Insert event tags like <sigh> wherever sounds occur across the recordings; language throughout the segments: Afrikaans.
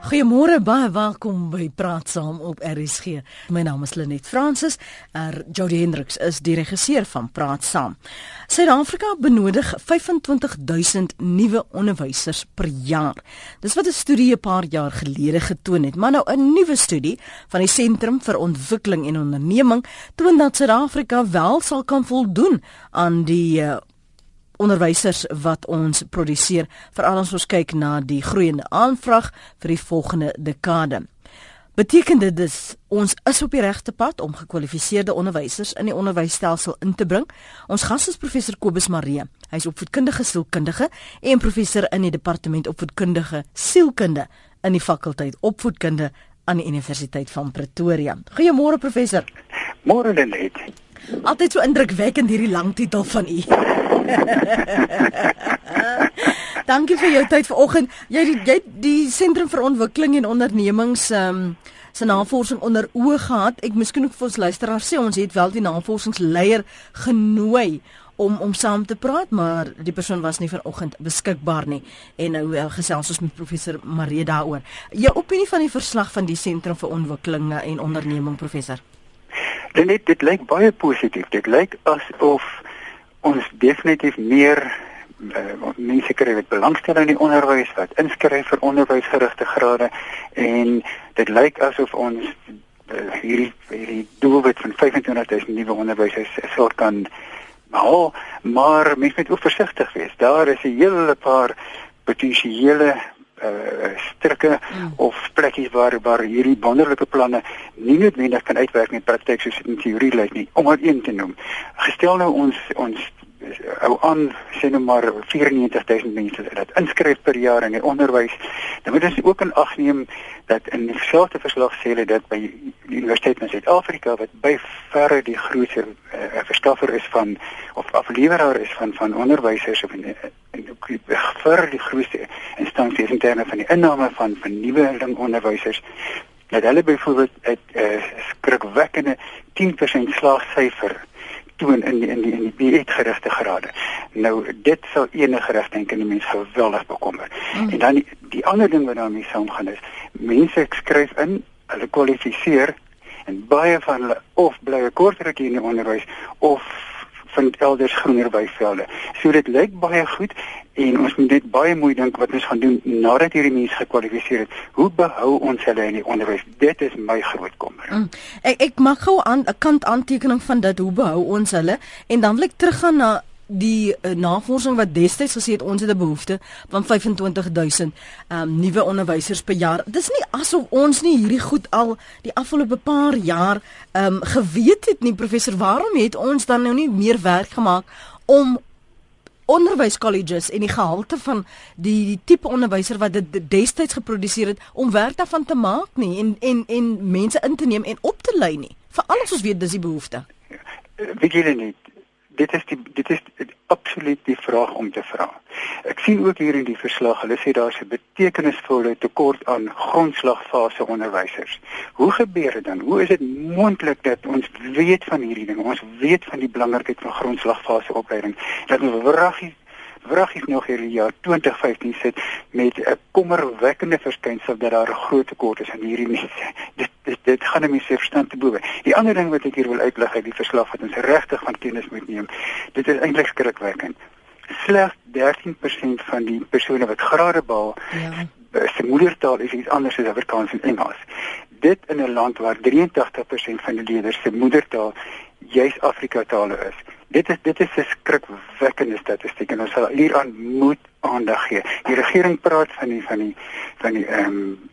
Goeiemôre, baie welkom by Praat Saam op RSG. My naam is Lenet Fransis. Er Jody Hendriks is die regisseur van Praat Saam. Suid-Afrika benodig 25000 nuwe onderwysers per jaar. Dis wat 'n studie 'n paar jaar gelede getoon het, maar nou 'n nuwe studie van die Sentrum vir Ontwikkeling en Onderneming toon dat Suid-Afrika wel sal kan voldoen aan die uh, onderwysers wat ons produseer veral as ons kyk na die groeiende aanvraag vir die volgende dekade. Beteken dit dus ons is op die regte pad om gekwalifiseerde onderwysers in die onderwysstelsel in te bring? Ons gas is professor Kobus Maree. Hy is opvoedkundige sielkundige en professor in die departement opvoedkundige sielkunde in die fakulteit opvoedkunde aan die Universiteit van Pretoria. Goeiemôre professor. Môre Lenet. Altyd so indrukwekkend hierdie lang titel van u. <laughs> Dankie vir jou tyd vanoggend. Jy jy die sentrum vir ontwikkeling en ondernemings ehm um, se navorsing onder oë gehad. Ek miskien ook vir ons luisteraars sê ons het wel die navorsingsleier genooi om om saam te praat, maar die persoon was nie vanoggend beskikbaar nie. En nou uh, gesels ons met professor Marie daaroor. Jou opinie van die verslag van die sentrum vir ontwikkeling en onderneming professor? Dit dit lyk baie positief. Dit lyk asof ons definitief meer uh, mense kry wat belangstel in die onderwys wat inskryf vir onderwysgerigte grade en dit lyk asof ons uh, hierdie hierdie doelwit van 25000 nuwe onderwysers sou kan behaal maar mens moet ook versigtig wees daar is 'n hele paar potensiële uh strikke mm. of plekkies waar waar hierdie wonderlike planne nie noodwendig kan uitwerk in praktyk soos dit in teorie lyk nie om maar een te noem. Gestel nou ons ons ou aan sê nou maar 94000 mense wat inskryf per jaar in die onderwys. Dan moet ons ook in ag neem dat in dieselfde verslag sê hulle dat by die Universiteit van Suid-Afrika wat by verre die grootste uh, verskaffer is van of afleweraar is van van onderwysers of in, in ook vir die grootste instansie in terme van die inname van van nuwe onderwysers dat hulle byvoorbeeld 'n uh, skrikwekkende 10% slaagsyfer toon in die, in die in die dieetgerigte grade. Nou dit sal enige reg dink in die mens geweldig bekommer. Mm. En dan die, die ander ding wat daarmee saamgaan is, mense skryf in, hulle kwalifiseer en baie van hulle of bly 'n kort rukkie in die onderwys of vind elders groener weivelde. So dit lyk baie goed en ons moet net baie mooi dink wat ons gaan doen nadat hierdie mense gekwalifiseer het. Hoe behou ons hulle in die onderwys? Dit is my groot kommer. Mm. Ek ek mag gou aan 'n kant aantekening van dit hoe behou ons hulle en dan wil ek teruggaan na die uh, navorsing wat destyds gesê het ons het 'n behoefte van 25000 ehm um, nuwe onderwysers per jaar. Dis nie asof ons nie hierdie goed al die afgelope paar jaar um, geweet het nie professor. Waarom het ons dan nou nie meer werk gemaak om onderwyskolleges en die gehalte van die die tipe onderwyser wat dit destyds geproduseer het om werk daarvan te maak nie en en en mense in te neem en op te lei nie. Veral as ons weet dis die behoefte. Weet julle nie dit is die dit is absoluut die vraag om te vra. Ek sien ook hier in die verslag, hulle sê daar's 'n betekenisvolle tekort aan grondslagfase onderwysers. Hoe gebeur dit dan? Hoe is dit moontlik dat ons weet van hierdie ding? Ons weet van die belangrikheid van grondslagfase opleiding. Dat ons wraggie wraggies nog hierdie jaar 2015 sit met 'n kommerwekkende verskynsel dat daar 'n groot tekort is aan hierdie mense. Dit dit, dit gaan net se verstand te bowe. Die ander ding wat ek hier wil uitlig uit die verslag wat ons regtig van kennis moet neem, dit is eintlik skrikwekkend. Slegs 13% van die persone wat grade behaal, ja. se moedertaal is iets anders as Afrikaans en Engels. Dit in 'n land waar 83% van die leerders se moedertaal juis Afrika tale is dit is dit is 'n skrikwekkende statistiek en ons sal hieraan moet aandag gee. Die regering praat van die van die van die ehm um,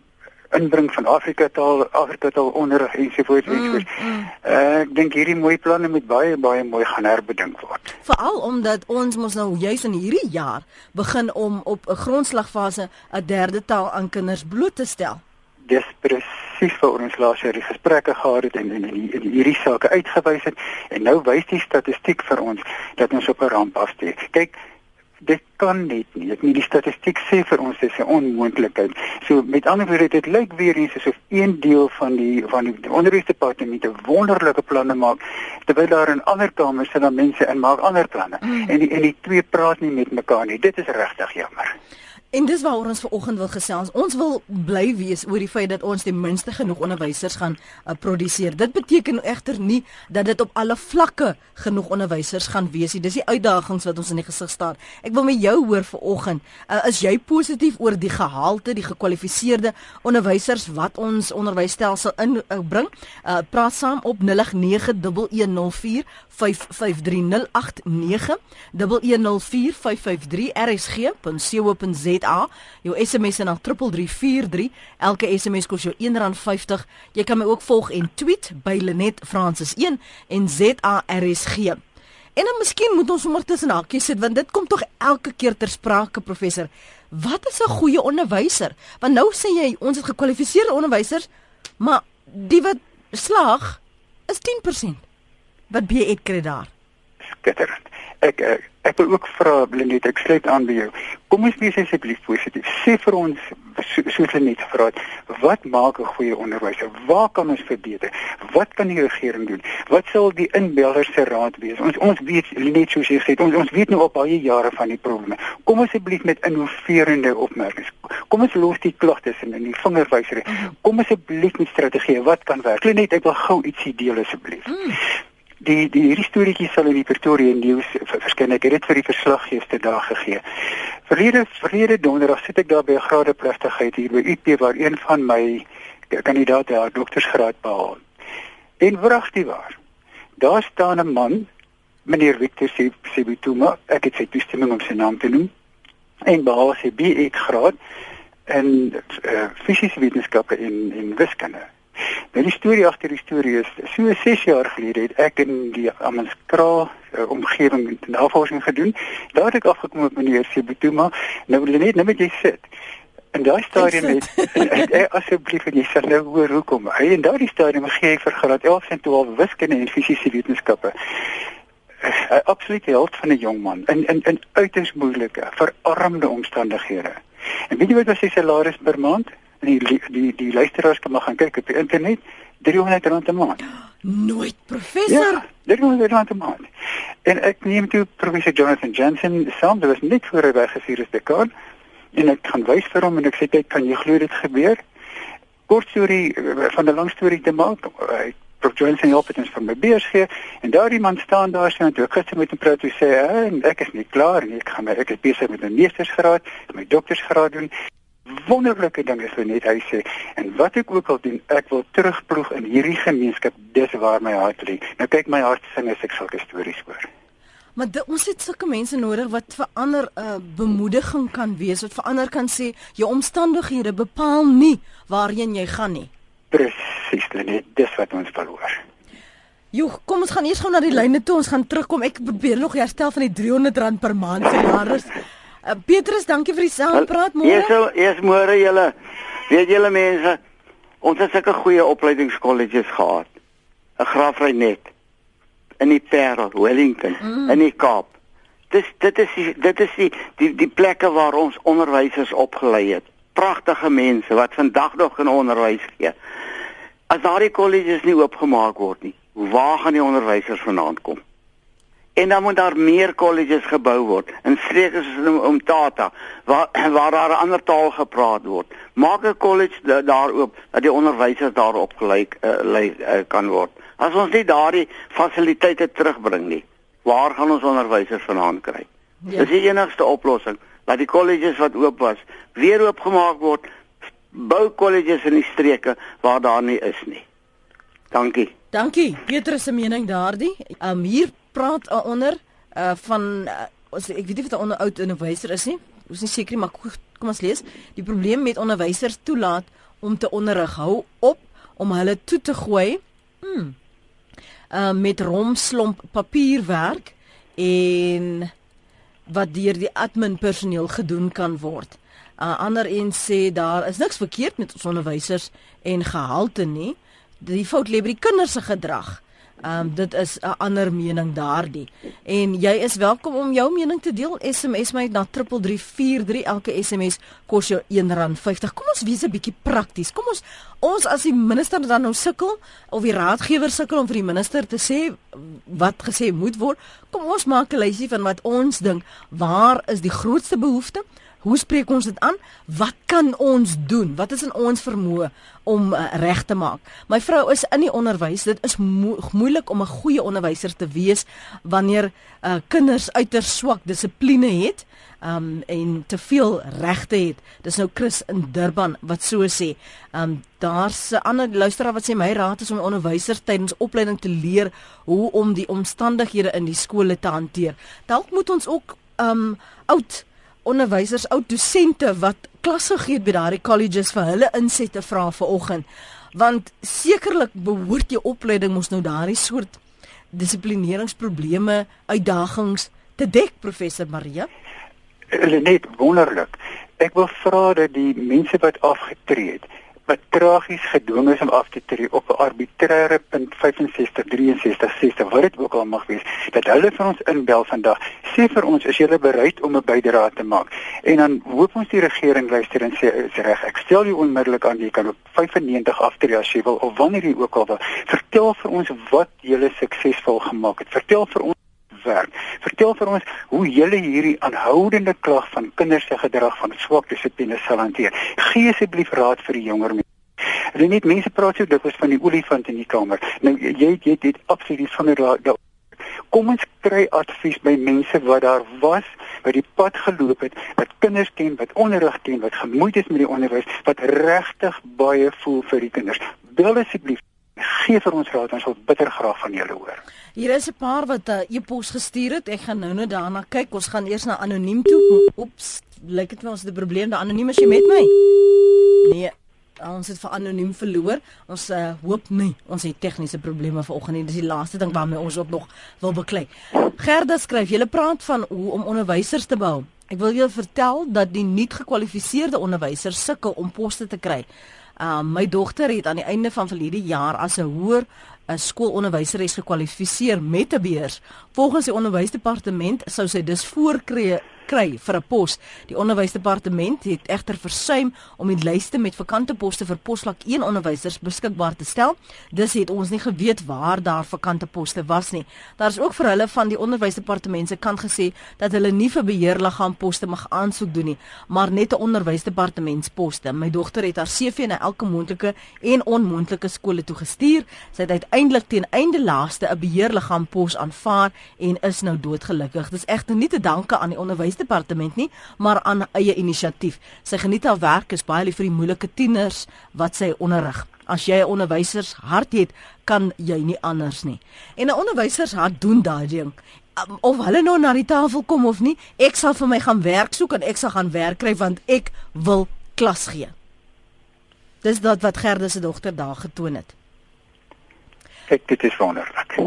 inbring van Afrika taal, Afrika taal onderrig ensovoorts ensovoorts. Mm, mm. Uh, ek dink hierdie mooi planne moet baie baie mooi gaan herbedink word. Veral omdat ons mos nou juis in hierdie jaar begin om op 'n grondslagfase 'n derde taal aan kinders bloot te stel dis presies vir ons laas jaar die gesprekke gehad het en en hierdie sake uitgewys het en nou wys die statistiek vir ons dat ons op 'n ramp afsteek. Kyk, dit kan net nie. Ek nie die statistiek sê vir ons dis 'n onmoontlikheid. So met ander woorde dit lyk weer eens asof een deel van die van die onderwysdepartement 'n wonderlike planne maak terwyl daar in ander kamers sit dan mense en maak ander planne. Mm. En die en die twee praat nie met mekaar nie. Dit is regtig jammer. En dis waaroor ons vanoggend wil gesels. Ons wil bly wees oor die feit dat ons ten minste genoeg onderwysers gaan uh, produseer. Dit beteken egter nie dat dit op alle vlakke genoeg onderwysers gaan wees nie. Dis die uitdagings wat ons in die gesig staar. Ek wil met jou hoor vanoggend, uh, is jy positief oor die gehalte, die gekwalifiseerde onderwysers wat ons onderwysstelsel inbring? Uh, uh, praat saam op 0891104553 RSG.co.za. Jou SMS na 3343. Elke SMS kos jou R1.50. Jy kan my ook volg en tweet by Lenet Francis 1 en ZARSG. En dan miskien moet ons sommer tussen hakies sit want dit kom tog elke keer ter sprake professor. Wat is 'n goeie onderwyser? Want nou sê jy ons het gekwalifiseerde onderwysers, maar die wat slaag is 10%. Wat BE kry daar? Skitterend. Ek ek, ek wil ook vra Blindet, ek sluit aan by jou. Kom ons wees asseblief positief. Sê vir ons soos hulle net gevra het, wat maak 'n goeie onderwyser? Waar kan ons verbeter? Wat kan die regering doen? Wat sal die inbelders se raad wees? Ons ons weet net soos jy sê, ons ons weet nou op baie jare van die probleme. Kom asseblief met innoverende opmerkings. Kom ons los die klagtes en die vingerwysery. Mhm. Kom asseblief met strategieë wat kan werk. Net ek wil gou ietsie deel asseblief. Mm die die hierdie storieetjie sal in die Pretoria News verskyn. Ek het dit vir die verslaggewer daar gegee. Verlede verlede donderdag sit ek daar by 'n grade plegtigheid hier by UP waar een van my kandidaate haar doktorsgraad behaal. En wragtig waar. Daar staan 'n man, meneer Victor Sibituma, ek het sy toestemming om sy naam te noem, en behaal sy BE graad in uh, fisiese wetenskappe en en wiskunde. Nou die storie agter die storie is so 6 jaar gelede het ek in die Amanskra uh, omgewing 'n navorsing gedoen. Daar het ek afgekom met meneer Sibutuma. Nou net net met jy sit. En daai stadium het <laughs> asseblief en jy sê nou hoor hoekom. Hy in daardie stadium gee ek vir graad 11 en 12 wiskunde en fisiese wetenskappe. 'n Absolute held van 'n jong man in in in uiters moeilike, verarmde omstandighede. En weet jy wat was sy salaris per maand? Die die die luisteraars kan maar gaan kyk op die internet R300 'n maand. Nooit professor. Ja, R300 'n maand. En ek neem toe professor Jonathan Jensen saam, dit was net voor hy weggestuur is dekaan en ek gaan wys vir hom en ek sê kyk kan jy glo dit gebeur? Kort storie van 'n lang storie te maak. Hy Prof Johnson help dit ons van my beurs gee en daardie man staan daar sien toe gister met hom praat hy sê ek is nie klaar nie ek gaan my ek is besig met 'n meestersgraad my doktorsgraad doen wonderlike dinge so net hy sê en wat ek ook al doen ek wil terugploeg in hierdie gemeenskap dis waar my hart lê nou kyk my hart sing as ek sulke stories hoor maar de, ons het sulke mense nodig wat vir ander 'n uh, eh, bemoediging kan wees wat vir ander kan sê jou omstandighede bepaal nie waarheen jy gaan nie presies net dis wat ons verloor Jo, kom ons gaan eers gou na die lyne toe. Ons gaan terugkom. Ek probeer nog herstel van die R300 per maand salaris. Uh, Petrus, dankie vir die saampraat môre. Eers eers môre julle. Weet julle mense, ons het sulke goeie opleidingskolleges gehad. 'n Graafry net in die Parel, Wellington, mm. in die Kaap. Dis dit is die, dit is die, die die plekke waar ons onderwysers opgelei het. Pragtige mense wat vandag nog in onderwys gee. As daardie kolleges nie oopgemaak word nie, waar gaan die onderwysers vanaand kom? En dan moet daar meer kolleges gebou word in streke soos Umtata waar <clears throat> waar daar 'n ander taal gepraat word. Maak 'n college daar oop dat die onderwysers daar opgelyk uh, lei uh, kan word. As ons nie daardie fasiliteite terugbring nie, waar gaan ons onderwysers vanaand kry? Ja. Dis die enigste oplossing dat die kolleges wat oop was weer oopgemaak word. Bou kolleges in die streke waar daar nie is nie. Dankie. Dankie. Petrus se mening daardie. Um hier praat onder uh, van uh, ons ek weet nie of dit 'n oud onderwyser is nie. Ons is nie seker nie, maar kom ons lees. Die probleem met onderwysers toelaat om te onderrig hou op om hulle toe te gooi. Hmm. Uh, met romslomp papierwerk en wat deur die admin personeel gedoen kan word. Uh, ander en sê daar is niks verkeerd met ons onderwysers en gehalte nie. Die fout lê by die kinders se gedrag. Ehm um, dit is 'n ander mening daardie. En jy is welkom om jou mening te deel. SMS my na 3343. Elke SMS kos jou R1.50. Kom ons wees 'n bietjie prakties. Kom ons ons as die minister dan nou sukkel of die raadgewer sukkel om vir die minister te sê wat gesê moet word. Kom ons maak 'n lysie van wat ons dink waar is die grootste behoefte? Hoe spreek ons dit aan? Wat kan ons doen? Wat is in ons vermoë om uh, reg te maak? My vrou is in die onderwys. Dit is mo moeilik om 'n goeie onderwyser te wees wanneer uh, kinders uiters swak dissipline het um en te veel regte het. Dis nou Chris in Durban wat so sê. Um daar's 'n ander luisteraar wat sê my raad is om onderwysers tydens opleiding te leer hoe om die omstandighede in die skole te hanteer. Dalk moet ons ook um oud onderwysers, oud dosente wat klasse gee by daardie colleges vir hulle insette vra vir oggend. Want sekerlik behoort jou opleiding mos nou daardie soort dissiplineringsprobleme, uitdagings te dek, professor Maria net wonderlik. Ek wil vra dat die mense wat afgetree het, wat tragies gedwing is om af te tree op 'n arbitreëre punt 65 63 60 wat dit ook al mag wees, dat hulle vir ons inbel vandag. Sê vir ons, is julle bereid om 'n bydrae te maak? En dan hoop ons die regering luister en sê is reg. Ek stel jou onmiddellik aan jy kan op 95 aftree as jy wil of wanneer jy ook al wil. Vertel vir ons wat julle suksesvol gemaak het. Vertel vir ons werk. Vertel vir ons hoe julle hierdie aanhoudende klag van kinders se gedrag van swak dissipline sal hanteer. Gee asseblief raad vir die jonger mense. Hulle net mense praat so dikwels van die olifant in die kamer. Nou jy jy dit absoluut sonder daai Kom ons kry advies by mense wat daar was, wat die pad geloop het, wat kinders ken, wat onderrig ken, wat gemoeid is met die onderwys, wat regtig baie voel vir die kinders. Bel asseblief gee vir ons raad, ons wil bitter graag van julle hoor. Hier is 'n paar wat 'n uh, e-pos gestuur het. Ek gaan nou net daarna kyk. Ons gaan eers na anoniem toe. Oeps, lyk dit vir ons 'n probleem. Die anoniem is jy met my? Nee. Ons het vir anoniem verloor. Ons uh, hoop nie ons het tegniese probleme vanoggend nie. Dis die laaste ding waarmee ons ook nog wil beklei. Gerda skryf: "Julle praat van hoe om onderwysers te bou. Ek wil julle vertel dat die nie gekwalifiseerde onderwysers sukkel om poste te kry. Uh, my dogter het aan die einde van verlede jaar as 'n hoër 'n skoolonderwyseres gekwalifiseer met 'n beurs. Volgens die onderwysdepartement sou sy dus voorkry kry vir 'n pos. Die onderwysdepartement het egter versuim om die lyste met vakante poste vir posvlak 1 onderwysers beskikbaar te stel. Dus het ons nie geweet waar daar vakante poste was nie. Daar is ook vir hulle van die onderwysdepartement se kant gesê dat hulle nie vir beheerliggaam poste mag aansoek doen nie, maar net 'n onderwysdepartementsposte. My dogter het haar CV na elke moontlike en onmoontlike skole toe gestuur. Sy het uiteindelik teen einde laaste 'n beheerliggaam pos aanvaar en is nou doodgelukkig. Dis egter nie te danke aan die onderwys departement nie, maar aan eie inisiatief. Sy geniet haar werk, is baie lief vir die moeilike tieners wat sy onderrig. As jy 'n onderwysers hart het, kan jy nie anders nie. En 'n onderwysers hart doen daai ding. Um, of hulle nou na die tafel kom of nie, ek sal vir my gaan werk soek en ek sal gaan werk kry want ek wil klas gee. Dis dat wat Gerda se dogter daar getoon het. Kyk, dit is wonderlik.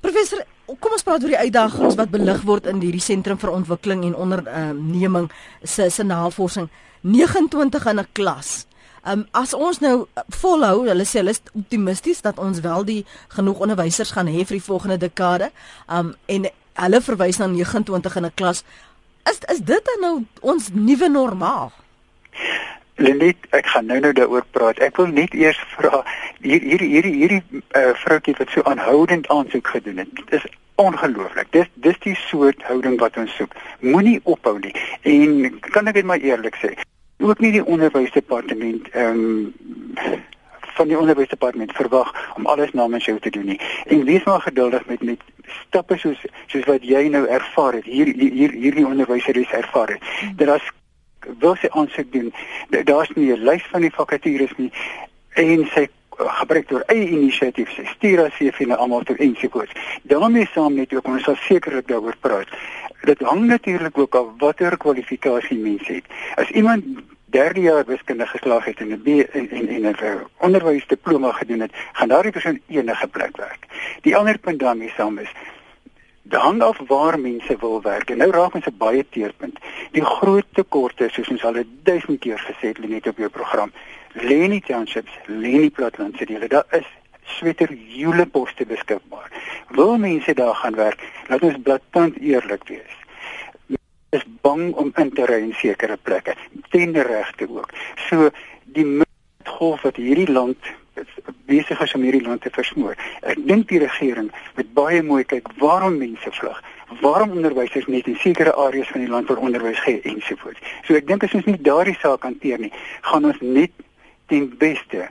Professor, kom ons praat oor die uitdagings wat belig word in hierdie sentrum vir ontwikkeling en onderneming se se navorsing 29 in 'n klas. Um as ons nou volhou, hulle sê hulle is optimisties dat ons wel die genoeg onderwysers gaan hê vir die volgende dekade. Um en hulle verwys na 29 in 'n klas. Is is dit dan nou ons nuwe normaal? Lindie, ek gaan nou nou daaroor praat. Ek wil net eers vra hier hierdie hierdie hierdie uh, vroutjie wat so aanhoudend aansoek gedoen het. Dit is ongelooflik. Dis dis die soort houding wat ons soek. Moenie ophou nie. En kan ek dit maar eerlik sê? Ook nie die onderwysdepartement ehm um, van die onderwysdepartement verwag om alles namens jou te doen nie. En wees maar geduldig met met stappe soos soos wat jy nou ervaar het. Hier hier hierdie onderwysers ervaar het. Dat as wil sy aansoek doen. Daar's nie 'n lys van die vakatures nie en sy gebruik deur eie inisiatief sy stuur as sy vir almal toe ensovoorts. daarmee saam net ook ons sal sekerlik daaroor praat. Dit hang natuurlik ook af watter kwalifikasie mens het. As iemand derde jaar wiskunde geslaag het en 'n B en en en 'n onderwysdiploma gedoen het, gaan daardie persoon enige plek werk. Die ander punt daarmee saam is Dit hang af waar mense wil werk. En nou raak 'n baie teerpunt. Die groot tekorte, soos ons al 1000 keer gesê het net op jou program, lê nie townships, lê nie plattelandse dele. Daar is sweter jule poste beskikbaar. Wil mense daar gaan werk? Laat ons blaatant eerlik wees. Is bang om in te ry in sekere plekke, ten regte ook. So die golf wat hierdie land besig is om hierdie land te versmoor. Ek dink die regering moet baie mooi kyk waarom mense vlug. waarom onderwysers net in sekere areas van die land vir onderwys gee ensovoorts. So ek dink as ons nie daardie saak hanteer nie, gaan ons net ten beste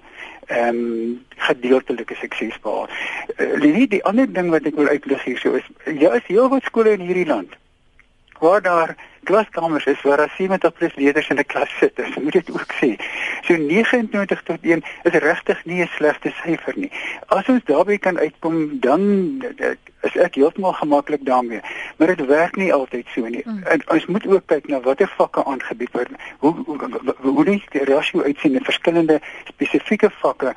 ehm um, gedeeltelike sukses behaal. Uh, die ander ding wat ek wil uitlig hier so is, ja, is heel wat skole in hierdie land waar daar klaskamers is waar daar 70 plus leerders in 'n klas sit. Ek moet dit ook sê. So 29 tot 1 is regtig nie 'n slegte syfer nie. As ons daarby kan uitkom, dan is ek heeltemal gemaklik daarmee. Maar dit werk nie altyd so nie. Mm. En ons moet ook kyk na watter vakke aangebied word. Hoe hoe hoe die rasio uitsien in verskillende spesifieke vakke.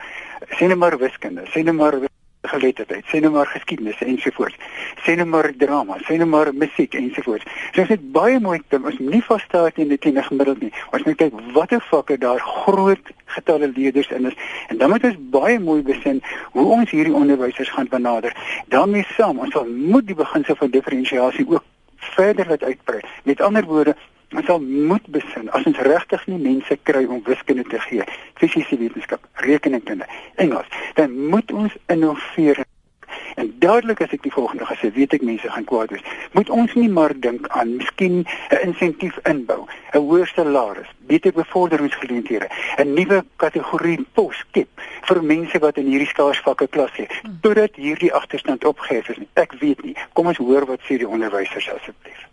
Sien net maar wiskunde, sien net maar geletterdheid, sê nou maar geskiedenis ensovoorts. Sê nou maar drama, sê nou maar musiek ensovoorts. So dit is baie mooi dat ons nie vasstaan in die tiende gemiddeld nie. Ons moet kyk watter vakke daar groot getalle leerders in is en dan moet ons baie mooi besin hoe ons hierdie onderwysers gaan benader. daarmee saam, ons moet die beginsel van diferensiasie ook verder laat uitbrei. Met ander woorde, Ons sal moet besin as ons regtig nie mense kry om wiskunde te gee, fisiese wetenskap, rekenkunde, Engels, dan moet ons innoveer. En dadelik as ek die volgende gesê, weet ek mense gaan kwaad wees. Moet ons nie maar dink aan miskien 'n insentief inbou, 'n hoër salaris, beter bevorderingsgeleenthede, 'n nuwe kategorie pos skep vir mense wat in hierdie skaarsvakke klas gee, totdat hierdie agterstand opgehef is. Ek weet nie. Kom ons hoor wat sê die onderwysers asseblief.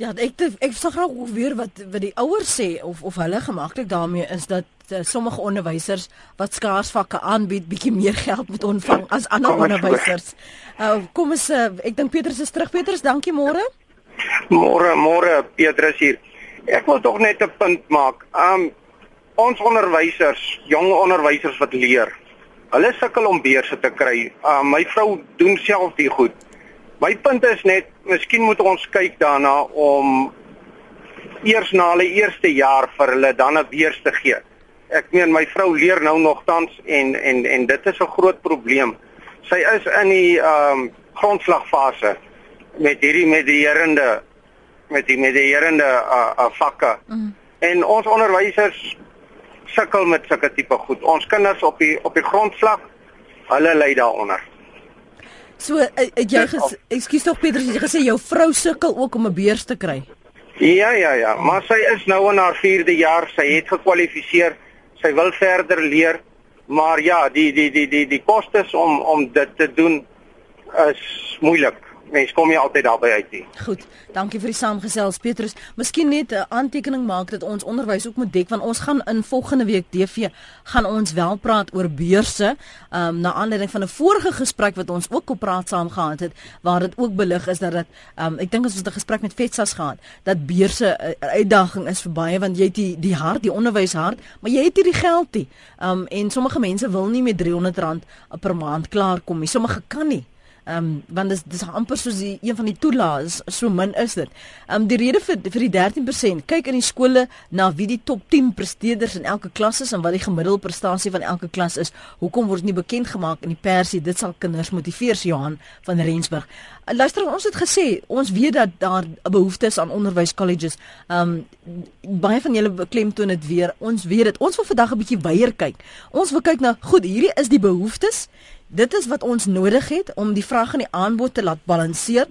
Ja, ek ek sal graag weer wat wat die ouers sê of of hulle gemaklik daarmee is dat uh, sommige onderwysers wat skaars vakke aanbied bietjie meer geld moet ontvang as ander onderwysers. Uh, kom ons uh, ek dink Petrus is terug. Petrus, dankie môre. Môre, môre Petrus hier. Ek wil tog net 'n punt maak. Um ons onderwysers, jong onderwysers wat leer, hulle sukkel om beurse te kry. Uh, my vrou doen self die goed. My punt is net, miskien moet ons kyk daarna om eers na hulle eerste jaar vir hulle dan 'n beurs te gee. Ek meen my vrou leer nou nog tans en en en dit is 'n groot probleem. Sy is in die ehm um, grondslagfase met hierdie medierende met die medierende uh, uh, vakke. Mm. En ons onderwysers sukkel met sulke tipe goed. Ons kinders op die op die grondslag, hulle ly daaronder. So het jy ges, ekskuus tog Petrus, jy gesê jou vrou sukkel ook om 'n beurs te kry. Ja ja ja, maar sy is nou in haar 4de jaar, sy het gekwalifiseer. Sy wil verder leer, maar ja, die die die die die kostes om om dit te doen is moeilik mens kom nie altyd daarby uit nie. Goed, dankie vir die saamgesels Petrus. Miskien net 'n aantekening maak dat ons onderwys ook moet dek want ons gaan in volgende week DV gaan ons wel praat oor beurse, ehm um, na aanleiding van 'n vorige gesprek wat ons ook op praat saam gehad het waar dit ook belig is dat dit ehm um, ek dink ons het 'n gesprek met Vetsas gehad dat beurse 'n uitdaging is vir baie want jy het die die hart, die onderwys hart, maar jy het nie die geld nie. Ehm um, en sommige mense wil nie met R300 per maand klaarkom nie. Sommige kan nie. Ehm um, want dis dis amper soos die een van die toelaas so min is dit. Ehm um, die rede vir vir die 13% kyk in die skole na wie die top 10 presteerders in elke klas is en wat die gemiddelde prestasie van elke klas is. Hoekom word nie bekend gemaak in die persie? Dit sal kinders motiveer, Johan van Rensburg. Uh, luister, ons het gesê ons weet dat daar 'n behoefte is aan onderwyskolleges. Ehm um, baie van julle beklemtoon dit weer. Ons weet dit. Ons wil vandag 'n bietjie weier kyk. Ons wil kyk na goed, hierdie is die behoeftes Dit is wat ons nodig het om die vraag en die aanbod te laat balanseer.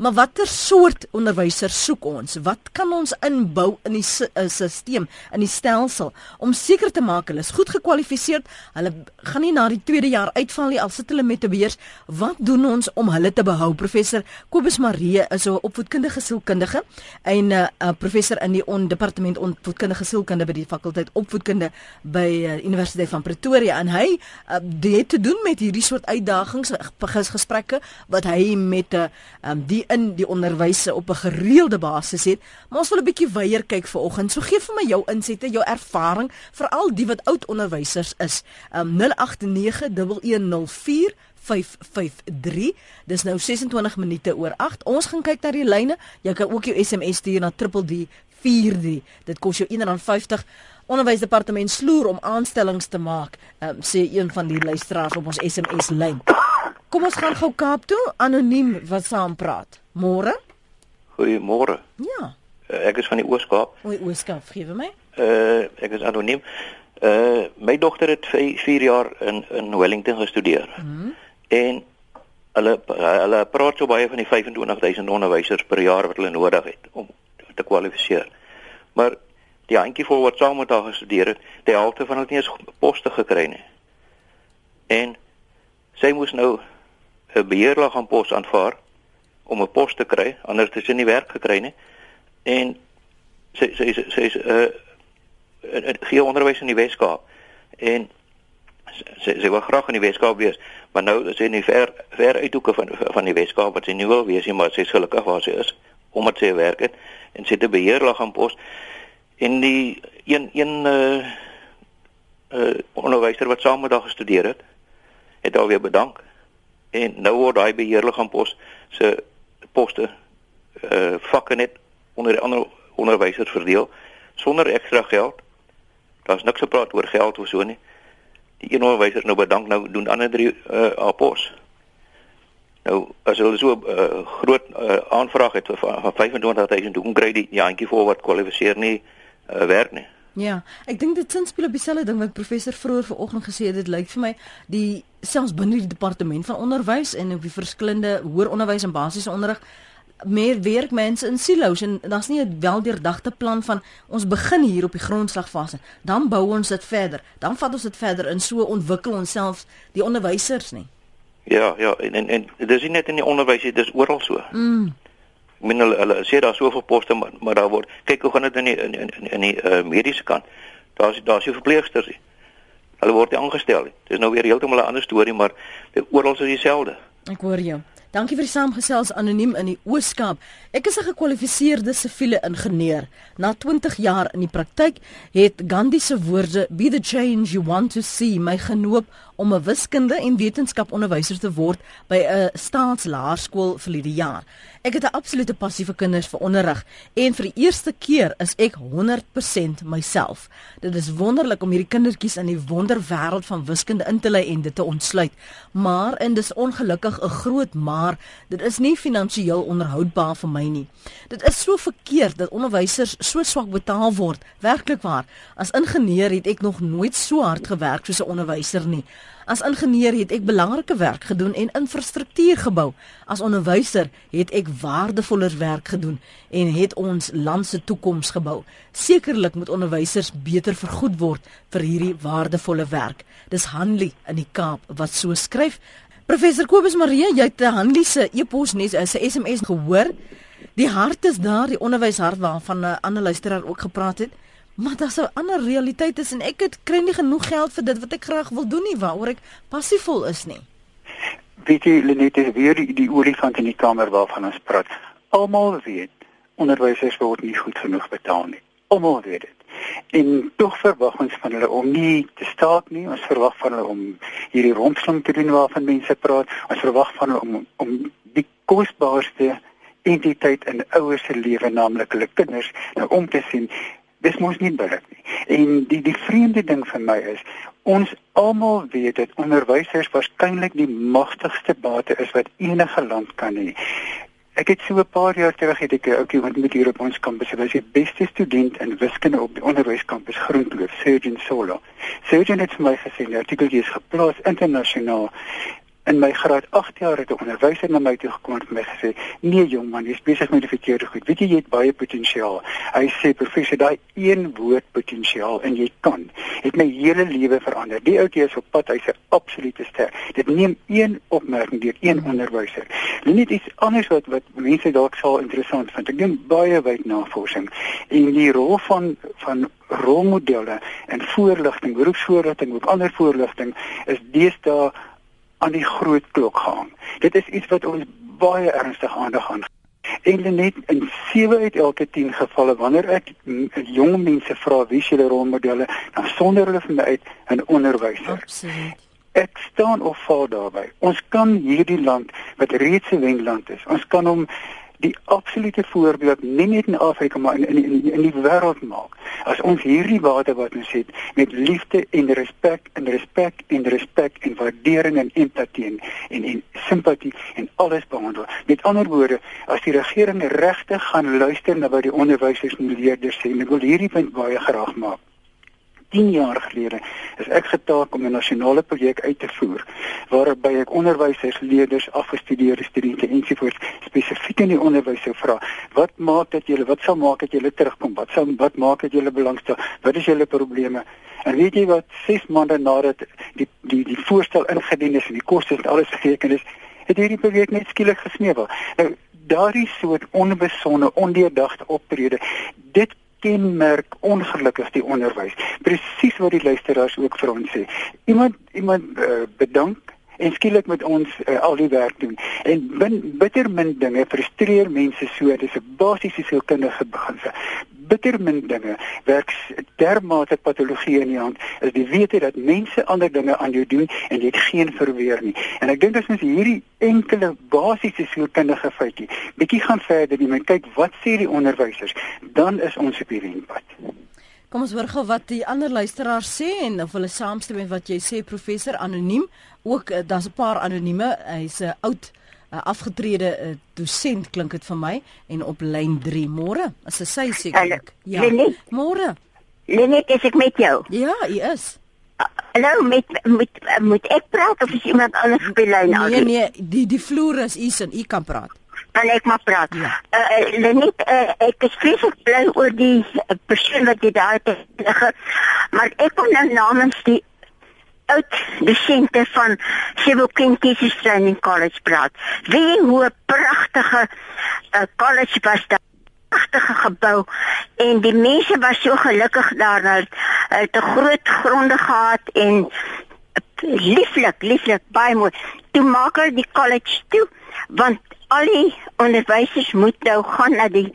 Maar watter soort onderwysers soek ons? Wat kan ons inbou in die stelsel, eh, in die stelsel om seker te maak hulle is goed gekwalifiseerd? Hulle gaan nie na die tweede jaar uitval nie al sit hulle met 'n beheer. Wat doen ons om hulle te behou? Professor Kobus Marie is 'n opvoedkundige sielkundige en 'n uh, uh, professor in die on departement opvoedkundige sielkunde by die fakulteit opvoedkunde by uh, Universiteit van Pretoria en hy uh, het te doen met hierdie soort uitdagings gesprekke wat hy met 'n uh, um, die in die onderwyse op 'n gereelde basis het, maar ons wil 'n bietjie weier kyk vanoggend. So gee vir my jou insette, jou ervaring, veral die wat oud onderwysers is. Um 0891104553. Dis nou 26 minute oor 8. Ons gaan kyk na die lyne. Jy kan ook jou SMS stuur na 3343. Dit kos jou R1.50. Onderwysdepartement sloer om aanstellings te maak, um, sê een van die luisteraars op ons SMS lyn. Kom ons gaan gou Kaap toe, anoniem wat saam praat. Môre? Goeiemôre. Ja. Uh, ek is van die Ooskaap. O, Ooskaap, vir my. Uh ek is anoniem. Uh my dogter het 4 jaar in in Wellington gestudeer. Mm. En hulle hulle praat so baie van die 25000 onderwysers per jaar wat hulle nodig het om te kwalifiseer. Maar die handjievol wat saam met haar gestudeer het, die helfte van hulle het nie eens poste gekry nie. En sy moes nou 'n beheerliggaam pos aanvaar om 'n pos te kry, anders het sy nie werk gekry nie. En sy sy sy sy is 'n uh, gee onderwys in die Weskaap. En sy sy wil graag in die Weskaap wees, maar nou is sy in die ver ver uithoeke van van die Weskaap wat sy nie wil wees nie, maar sy is gelukkig waar sy is omdat sy werk het en sy het 'n beheerliggaam pos en die een een uh uh onderwyser wat saam met haar gestudeer het, het alweer bedank. En nou word daai beheerliggaam pos se poste uh vakke net onder ander onderwysers verdeel sonder ekstra geld. Daar's niks gepraat oor geld of so nie. Die een onderwyser nou bedank nou doen ander drie uh apos. Nou as hulle so 'n uh, groot uh, aanvraag het van, van 25000 hoe kry die jantjie voor wat kwalifiseer nie uh, werk nie. Ja, ek dink dit sin speel op dieselfde ding wat professor vroeër vanoggend gesê het, dit lyk vir my die selfs binne die departement van onderwys en op die verskillende hoër onderwys en basiese onderrig meer werk mense in silo's en daar's nie 'n weldeurdagte plan van ons begin hier op die grondslagfase dan bou ons dit verder dan vat ons dit verder in so ontwikkel ons self die onderwysers nie Ja, ja, en en, en dis nie net in die onderwys nie, dis oral so. mm. Ek meen hulle, hulle sê daar soveel poste maar, maar daar word kyk hoe gaan dit in die in in, in die uh, mediese kant. Daar's daar's nie verpleegsters nie. Hulle word nie aangestel nie. Dis nou weer heeltemal 'n ander storie, maar oral is dieselfde. ek hoor jou Dankie vir die saamgesels anoniem in die Ooskaap. Ek is 'n gekwalifiseerde siviele ingenieur. Na 20 jaar in die praktyk het Gandhi se woorde "Be the change you want to see" my genoop om 'n wiskunde en wetenskap onderwyser te word by 'n staatslaerskool verlede jaar. Ek het 'n absolute passie vir kinders vir onderrig en vir die eerste keer is ek 100% myself. Dit is wonderlik om hierdie kindertjies in die wonderwêreld van wiskunde in te lei en dit te ontsluit. Maar en dis ongelukkig 'n groot maar, dit is nie finansiëel onderhoudbaar vir my nie. Dit is so verkeerd dat onderwysers so swak betaal word. Werklik waar. As ingenieur het ek nog nooit so hard gewerk soos 'n onderwyser nie. As ingenieur het ek belangrike werk gedoen en infrastruktuur gebou. As onderwyser het ek waardevoller werk gedoen en het ons land se toekoms gebou. Sekerlik moet onderwysers beter vergoed word vir hierdie waardevolle werk. Dis Hanlie in die Kaap wat so skryf. Professor Kobus Marie, jy het Hanlie se e-pos net as 'n SMS gehoor. Die hart is daar, die onderwyshart waarvan 'n ander luisteraar ook gepraat het. Maar daar's 'n ander realiteit is en ek het kry nie genoeg geld vir dit wat ek graag wil doen nie, waaroor ek passievol is nie. Weet jy Lenette, weer die, die olifant in die kamer waarvan ons praat. Almal weet onderwysers word nie goed genoeg betaal nie. Almal weet dit. En tog verwag ons van hulle om nie te staak nie. Ons verwag van hulle om hierdie rompslom te doen waarvan mense praat. Ons verwag van hulle om om die kosbaarste entiteit in ouers se lewe, naamlik hulle kinders, nou om te sien dis mos nie billik nie. En die die vreemde ding vir my is ons almal weet dat onderwysers waarskynlik die magtigste bate is wat enige land kan hê. Ek het so 'n paar jaar terug het ek 'n ouetjie wat met hier op ons kampus was, die beste student in wiskunde op die onderwyskampus Groenkloof, Surgeon Solo. Surgeon het my gesê, die artikel is geplaas internasionaal in my graad 8 jaar het 'n onderwyser na my toe gekom en my gesê: "Nee jong man, jy's besig met die verkeerde goed. Weet jy jy het baie potensiaal." Hy sê: "Professor, daai een woord potensiaal en jy kan het my hele lewe verander. Die ouetjie is op pad, hy's 'n absolute ster. Dit neem een opmerking deur een onderwyser. Net iets anders wat wat mense dalk sal interessant vind. Ek doen baie wyd navorsing en die rol van van rolmodelle en voorligting, beroepsvoorligting, ook ander voorligting is deesdae aan die groot klok gehang. Dit is iets wat ons baie ernstig aandag aan En net in 7 uit elke 10 gevalle wanneer ek jong mense vra wie hulle rolmodelle, dan sonder hulle vir my uit 'n onderwyser. Absoluut. Ek staan of val daarbey. Ons kan hierdie land wat reeds 'n wenland is, ons kan hom die absolute voorbeeld nie net in Afrika maar in in in, in die wêreld maak. As ons hierdie water wat ons het met liefde en respek en respek en respek en waardering en empatie en en, en simpatie en alles behandel. Met ander woorde, as die regering regtig gaan luister na wat die onderwysers en leerders sê, en ek wil hierdie punt baie graag maak. 10 jaar gelede is ek getaak om 'n nasionale projek uit te voer waarby ek onderwysers, leerders, afgestudeerde studente ensovoorts spesifiek in die onderwys sou vra, wat maak dat julle wat sal maak dat julle terugkom? Wat sal wat maak dat julle belangstel? Wat is julle probleme? En weet jy wat 6 maande nadat die die die voorstel ingedien is en die kostes en alles geteken is, het hierdie projek net skielik gesneuwel. Nou daardie soort onbesonde, ondeurdagte optrede, dit kenmerk ongelukkig die onderwys. Presies wat die luisteraars ook vir ons sê. Iemand iemand uh, bedank en skielik met ons uh, al die werk doen. En bin, bitter min dinge frustreer mense so. Dis 'n basiese sielkundige beginsel. Bitter min dinge werk dermate patologie in die hand is die wete dat mense ander dinge aan jou doen en jy het geen verweer nie. En ek dink as ons hierdie enkele basiese sielkundige feitjie bietjie gaan verder en kyk wat sê die onderwysers, dan is ons op die renpad. Kom ons hoor gou wat die ander luisteraars sê en of hulle saamstem met wat jy sê professor anoniem. Ook uh, daar's 'n paar anonieme. Hy's 'n oud uh, afgetrede uh, dosent klink dit vir my en op lyn 3 môre. As hy sê sekerlik. Ja. Môre. Lenet, is ek met jou? Ja, hy is. Hallo, met met moet ek praat of is iemand anders op die lyn? Nee, nee, die die vloer is u sin, u kan praat kan ek maar praat. Ja. Uh, Lenet, uh, ek is vreeslik bly oor die uh, persoon wat jy daar het ligge. Maar ek kom nou namens die oud dosente van Civil Kinkies Training College praat. Wie hoe pragtige uh, college was daar pragtige gebou en die mense was so gelukkig daar dat hulle 'n groot gronde gehad en lieflik lieflik baie mooi toe maak hulle die college toe want al die onderwysers moet nou gaan na die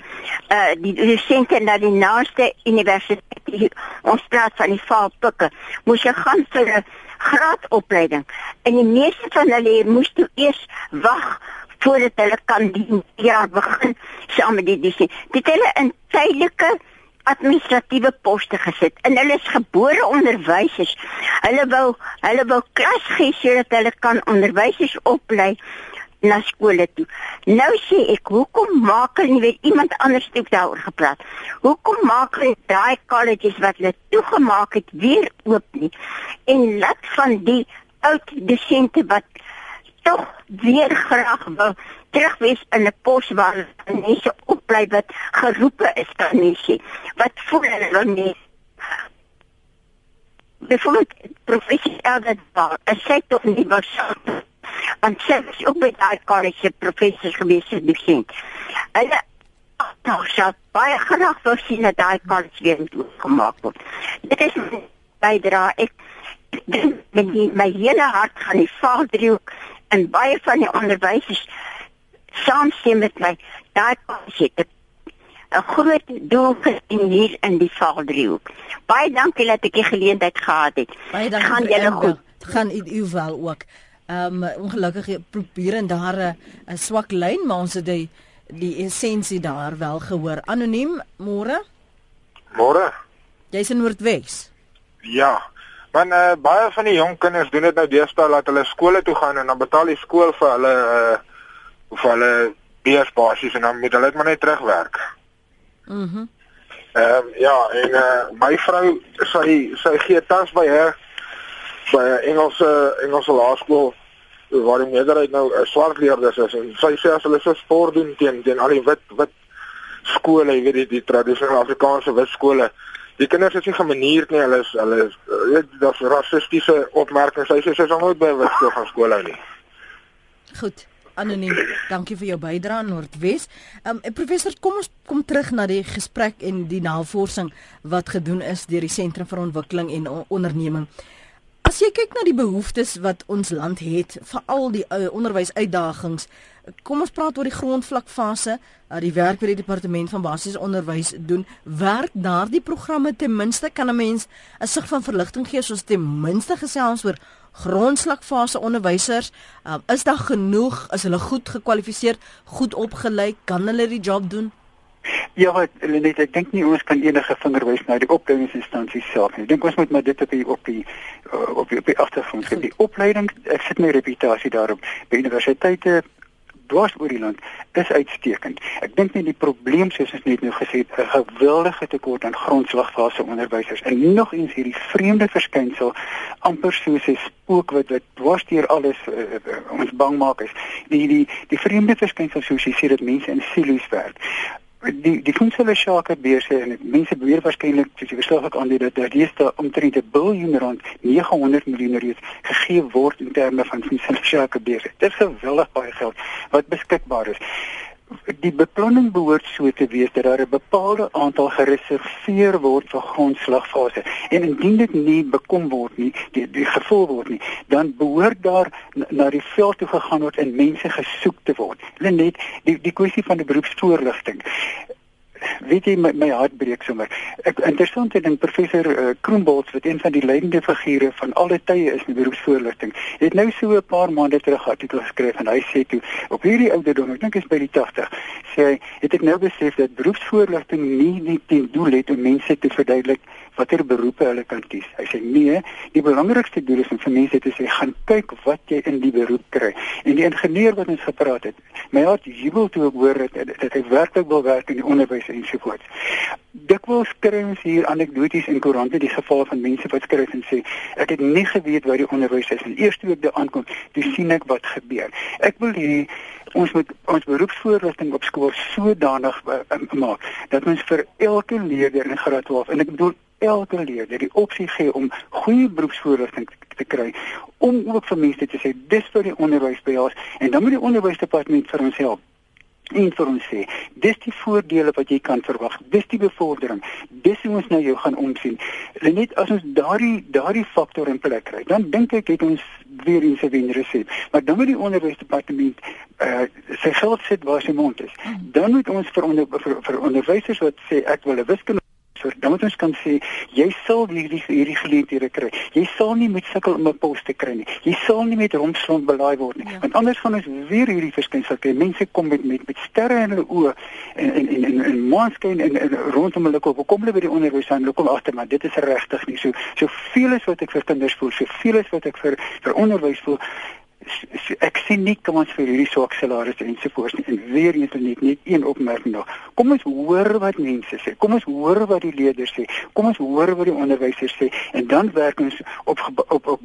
uh die dosente na die naaste universiteit. Ons praat van die Vaalpikke. Moes jy gaan vir 'n graadopleiding. En die meeste van hulle moes toe eers wag voordat hulle kan die jaar begin saam met die dosent. Dit hulle in tydelike administratiewe poste gesit en hulle is gebore onderwysers. Hulle wou hulle wou klas gee sodat hulle kan onderwysers oplei na skole toe. Nou sê ek, hoekom maak hulle nie weet iemand anders het daaroor gepraat. Hoekom maak hulle daai colleges wat hulle toegemaak het weer oop nie? En laat van die oud dosente wat tog weer graag wil terugwees in 'n pos waar mense opbly wat geroepe is dan nie sê. Wat voel hulle dan nie? Bijvoorbeeld, professor Elder, ek sê toch niet wat want sy was ook by daai college professor gewees in die kind. Hulle nou sy baie graag wou sien dat daai college weer gemaak word. Dit is bydra ek met die, my hele hart gaan die vaaldriehoek en baie van die onderwysers saamstem met my daai college het 'n groot doel in hier in die vaaldriehoek. Baie dankie dat ek die geleentheid gehad het. Baie dankie. Gaan julle goed. Gaan u wel ook. Ehm um, ongelukkig probeer en daar 'n swak lyn, maar ons het die die essensie daar wel gehoor. Anoniem, môre? Môre. Jy's in Noordwes. Ja. Want uh, baie van die jong kinders doen dit nou deesdae dat hulle skole toe gaan en dan betaal die skool vir hulle uh vir hulle beurs basies en dan moet hulle dit maar net terugwerk. Mhm. Mm Ehm um, ja, en uh my vrou sy sy gee tans by haar by 'n Engelse Engelse laerskool waar die meerderheid nou uh, swart leerders is en sy sê as hulle so sport doen teen teen al die wit wit skole, jy weet die, die tradisionele Afrikaanse wit skole. Die kinders is nie gemanierd nie, hulle is hulle is uh, weet daar's rassistiese opmerkings. Sy sê sy sal nooit by 'n wit skool gaan skool hou nie. Goed. Anoniem, dankie vir jou bydrae Noordwes. Ehm um, professor, kom ons kom terug na die gesprek en die navorsing wat gedoen is deur die Sentrum vir Ontwikkeling en Onderneming. As jy kyk na die behoeftes wat ons land het, veral die uh, onderwysuitdagings, kom ons praat oor die grondvlakfase, uh, die werk wat die departement van basiese onderwys doen, werk daardie programme ten minste kan 'n mens 'n sig van verligting gee soos ten minste gesels oor grondslagfase onderwysers, uh, is daar genoeg, is hulle goed gekwalifiseer, goed opgelei, kan hulle die job doen? Ja, net ek dink nie ons kan enige vinger wys na die opleidingsinstansies self nie. Ek dink ons moet maar dit op die op die uh, op die, die agtergrond sien. Die opleiding, ek sit my reputasie daarop by universiteite dwars oor die land is uitstekend. Ek dink net die probleem soos ons net nou gesê het, 'n geweldige tekort aan grondslagfase onderwysers en nog eens hierdie vreemde verskynsel amper soos 'n spook wat wat dwars deur alles uh, uh, ons bang maak is. Die die die vreemde verskynsel soos jy sê dat mense in silo's werk die die funksiele sake beurse en mense beweer waarskynlik soos jy verslag aan dit dat daar daar omtrent 'n biljoen rand 900 miljoen reeds gegee word in terme van funksiele sake beurse. Dit is geweldig baie geld wat beskikbaar is die beplanning behoort so te wees dat daar 'n bepaalde aantal gereserveer word vir grondslagfase. En indien dit nie bekom word nie die die gevoel word nie dan behoort daar na die veld toe gegaan word en mense gesoek te word. Hulle net die die kwessie van die beroepsvoorligting weet jy my, my hart breek sommer. Ek interessante ding professor uh, Kroonbolts wat een van die leidende figure van alle tye is in beroepsvoorligting. Het nou so 'n paar maande terug 'n artikel geskryf en hy sê toe op hierdie ouderdom, ek dink is by die 80, sê hy het ek nou besef dat beroepsvoorligting nie net ten doel het om mense te verduidelik watter beroepe hulle kan kies. Hy sê nee, die belangrikste doel is om vir mense te sê gaan kyk wat jy in die beroep kry. En die ingenieur wat ons gepraat het, my hart jubel toe ek hoor dat, dat hy werklik wil werk in die onderwys ensovoorts. Dikwels kry ons hier anekdoties in koerante die geval van mense wat skryf en sê ek het nie geweet waar die onderwys is en eers toe ek daar aankom, toe sien ek wat gebeur. Ek wil hê ons moet ons beroepsvoorligting op skool sodanig uh, maak dat ons vir elke leerder in graad 12 en ek bedoel elke leerder die opsie gee om goeie beroepsvoorligting te, te kry om ook vir mense te sê dis vir die onderwys by ons en dan moet die onderwysdepartement vir ons help en vir ons sê dis die voordele wat jy kan verwag dis die bevordering dis hoe ons nou jou gaan omsien. Net as ons daardie daardie faktor in plek kry dan dink ek het ons weer eens 'n wenresep maar dan moet die onderwysdepartement uh, sy geld sit waar sy mond is. Dan moet ons vir onder, vir, vir onderwysers wat sê ek wil 'n wiskunde So dan moet ons kan sê jy sal hierdie hierdie geleenthede kry. Jy sal nie met sukkel om 'n pos te kry nie. Jy sal nie met rompslomp belaai word nie. Ja. Want anders gaan ons weer hierdie verskynsel kry. Mense kom met met met sterre in hulle oë en en en en, en maanskyn en, en rondom hulle kop. Kom hulle by die onderwys aan. Hulle kom agter maar dit is regtig nie so so veel as wat ek vir kinders voel, so veel as wat ek vir vir onderwys voel ek sien nie kom ons vir hierdie swak salarisse ensovoorts nie en weer eens net net een opmerking nog. Kom ons hoor wat mense sê. Kom ons hoor wat die leerders sê. Kom ons hoor wat die onderwysers sê en dan werk ons op op op, op,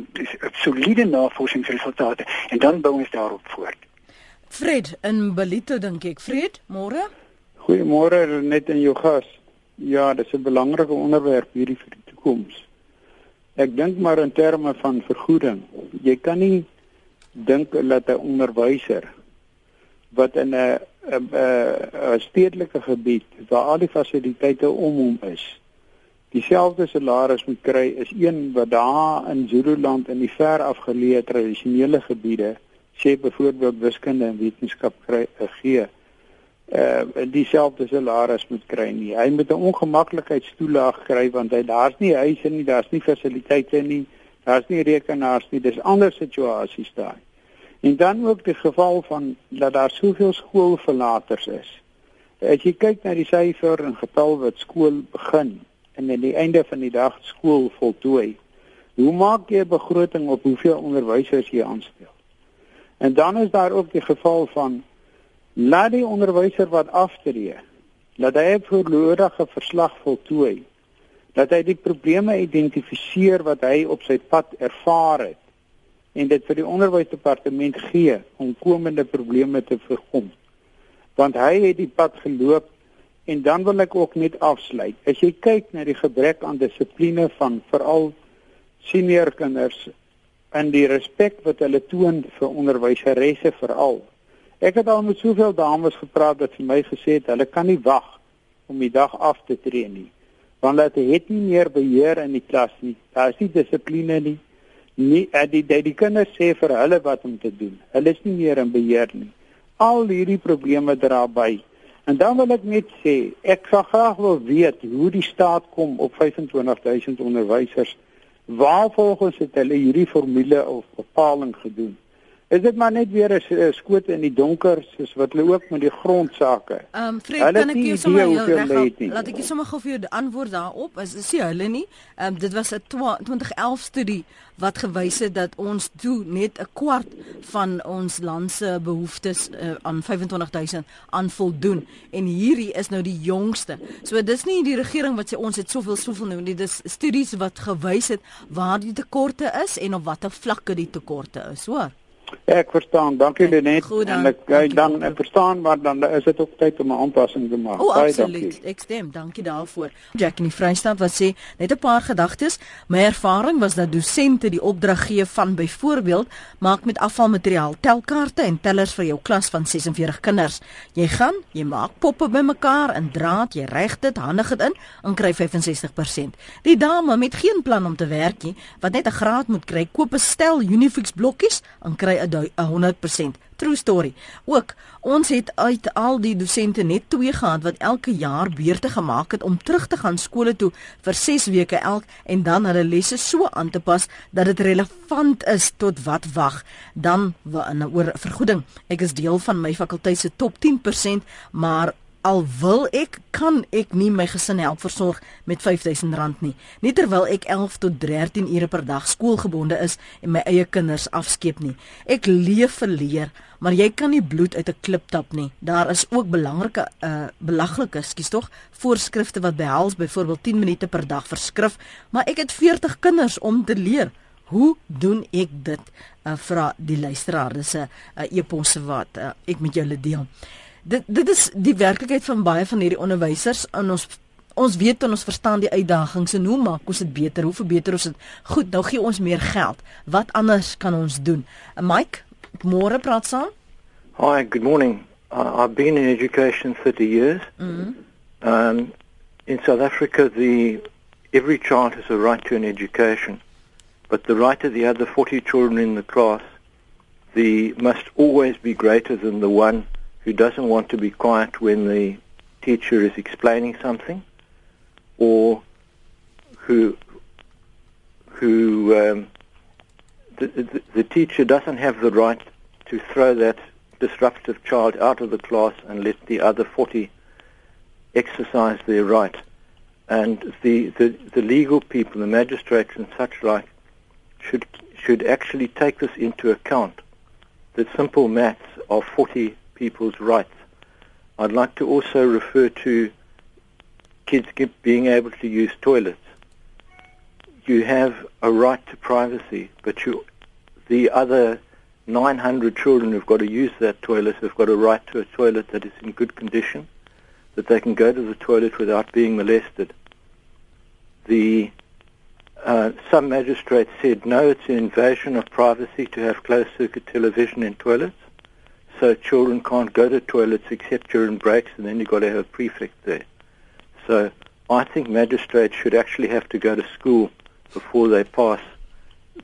op soliede navorsingsresultate en dan bou ons daarop voort. Fred in Belito dink ek. Fred, môre? Goeiemôre net in jou gas. Ja, dis 'n belangrike onderwerp hierdie vir die toekoms. Ek dink maar in terme van vergoeding. Jy kan nie dink dat 'n onderwyser wat in 'n 'n stedelike gebied waar al die fasiliteite om hom is dieselfde salaris moet kry is een wat daar in Zululand in die ver afgeleë tradisionele gebiede sê byvoorbeeld wiskunde en wetenskap kry 'n gee uh dieselfde salaris moet kry nie. Hy moet 'n ongemaklikheidstoelaag kry want hy daar's nie huise nie, daar's nie fasiliteite nie. Daar's nie rekenaars nie, dis ander situasies daar. En dan ook die geval van dat daar soveel skoolverlaters is. As jy kyk na die syfer en getal wat skool begin en aan die einde van die dag skool voltooi, hoe maak jy 'n begroting op hoeveel onderwysers jy aanstel? En dan is daar ook die geval van laat die onderwyser wat aftree, laat hy 'n voorlopige verslag voltooi dat hy die probleme identifiseer wat hy op sy pad ervaar het en dit vir die onderwysdepartement gee om komende probleme te voorkom. Want hy het die pad geloop en dan wil ek ook net afsluit. As jy kyk na die gebrek aan dissipline van veral senior kinders en die respek wat hulle toon vir onderwyseresse veral. Ek het al met soveel dames gepraat wat vir my gesê het hulle kan nie wag om die dag af te tree nie want hulle het nie meer beheer in die klas nie. Daar is nie dissipline nie. Nie uh, die die, die kinders sê vir hulle wat om te doen. Hulle is nie meer in beheer nie. Al hierdie probleme dra by. En dan wil ek net sê, ek sal graag wil weet hoe die staat kom op 25000 onderwysers. Waar volgens het hulle hierdie formule of bepaling gedoen? Is dit maar net weer 'n skoot in die donker soos wat hulle ook met die grondsake. Ehm um, Fred, kan ek jou sommer reg laat ek jou sommer gou vir jou antwoord daarop. Is is nie hulle nie. Ehm um, dit was 'n 2011 studie wat gewys het dat ons toe net 'n kwart van ons land se behoeftes uh, aan 25000 aan voldoen en hierdie is nou die jongste. So dis nie die regering wat sê ons het soveel soveel nou nie. Dis studies wat gewys het waar die tekorte is en op watter vlakke die tekorte is, hoor. Ek verstaan. Dankie Lenet. En ek dankie, dan ek verstaan maar dan is dit ook tyd om 'n aanpassing te maak. Oh, Baie dankie. Ek stem. Dankie daarvoor. Jack in die Vrystaat wat sê net 'n paar gedagtes. My ervaring was dat dosente die opdrag gee van byvoorbeeld maak met afvalmateriaal telkaarte en tellers vir jou klas van 46 kinders. Jy gaan, jy maak poppe bymekaar in draad, jy reg dit, handig dit in en kry 65%. Die dame met geen plan om te werk nie, wat net 'n graad moet kry, koop 'n stel Unifix blokkies en kry 100% true story. Ook ons het uit al die dosente net twee gehad wat elke jaar beurte gemaak het om terug te gaan skole toe vir 6 weke elk en dan hulle lesse so aan te pas dat dit relevant is tot wat wag dan oor vergoeding. Ek is deel van my fakulteit se top 10%, maar Al wil ek kan ek nie my gesin help versorg met R5000 nie. Nie terwyl ek 11 tot 13 ure per dag skoolgebonde is en my eie kinders afskeep nie. Ek leef vir leer, maar jy kan nie bloed uit 'n klip tap nie. Daar is ook belangrike uh belaglike, skus tog, voorskrifte wat behels byvoorbeeld 10 minute per dag vir skrif, maar ek het 40 kinders om te leer. Hoe doen ek dit? Uh vra die luisteraar. Dis 'n uh, e-pos wat uh, ek met julle deel dit dit is die werklikheid van baie van hierdie onderwysers en ons ons weet en ons verstaan die uitdagings en hoe maak ons dit beter hoe verbeter ons dit goed nou gee ons meer geld. Wat anders kan ons doen? Mike môre praat saam. Hi good morning. Uh, I've been in education 30 years. Mm -hmm. um in South Africa the every child has a right to an education. But the right of the other 40 children in the class the must always be greater than the one who doesn't want to be quiet when the teacher is explaining something, or who who um, the, the, the teacher doesn't have the right to throw that disruptive child out of the class and let the other 40 exercise their right. And the, the, the legal people, the magistrates and such like, should should actually take this into account. The simple maths of 40 people's rights. I'd like to also refer to kids being able to use toilets. You have a right to privacy, but you, the other 900 children who've got to use that toilet have got a right to a toilet that is in good condition, that they can go to the toilet without being molested. The uh, some magistrates said no, it's an invasion of privacy to have closed-circuit television in toilets so children can't go to toilets except during breaks, and then you've got to have a prefect there. So I think magistrates should actually have to go to school before they pass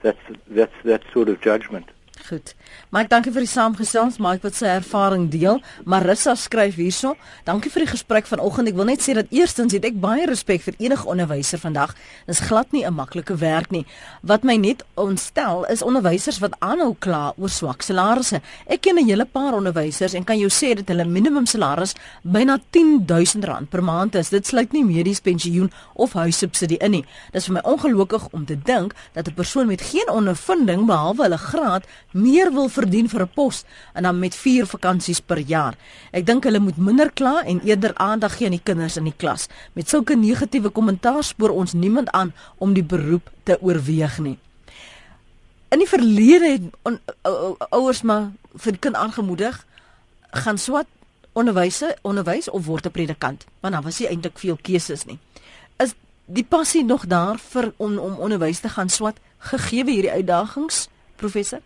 that's that's that sort of judgment. Goed. Mike, dankie vir die saamgesels. Mike wat sy ervaring deel. Marissa skryf hierso. Dankie vir die gesprek vanoggend. Ek wil net sê dat eerstens het ek baie respek vir enige onderwyser vandag. Dis glad nie 'n maklike werk nie. Wat my net ontstel is onderwysers wat aanhou kla oor swak salarisse. Ek ken 'n hele paar onderwysers en kan jou sê dat hulle minimum salaris byna R10000 per maand is. Dit sluit nie medies pensioen of huissubsidie in nie. Dis vir my ongelukkig om te dink dat 'n persoon met geen ondervinding behalwe hulle graad meer wil verdien vir 'n pos en dan met 4 vakansies per jaar. Ek dink hulle moet minder kla en eerder aandag gee aan die kinders in die klas. Met sulke negatiewe kommentaar spoor ons niemand aan om die beroep te oorweeg nie. In die verlede het ouers maar vir kind aangemoedig gaan swat onderwyse onderwys of word 'n predikant want dan was nie eintlik veel keuses nie. Is die passie nog daar vir om om onderwys te gaan swat gegee hierdie uitdagings professor?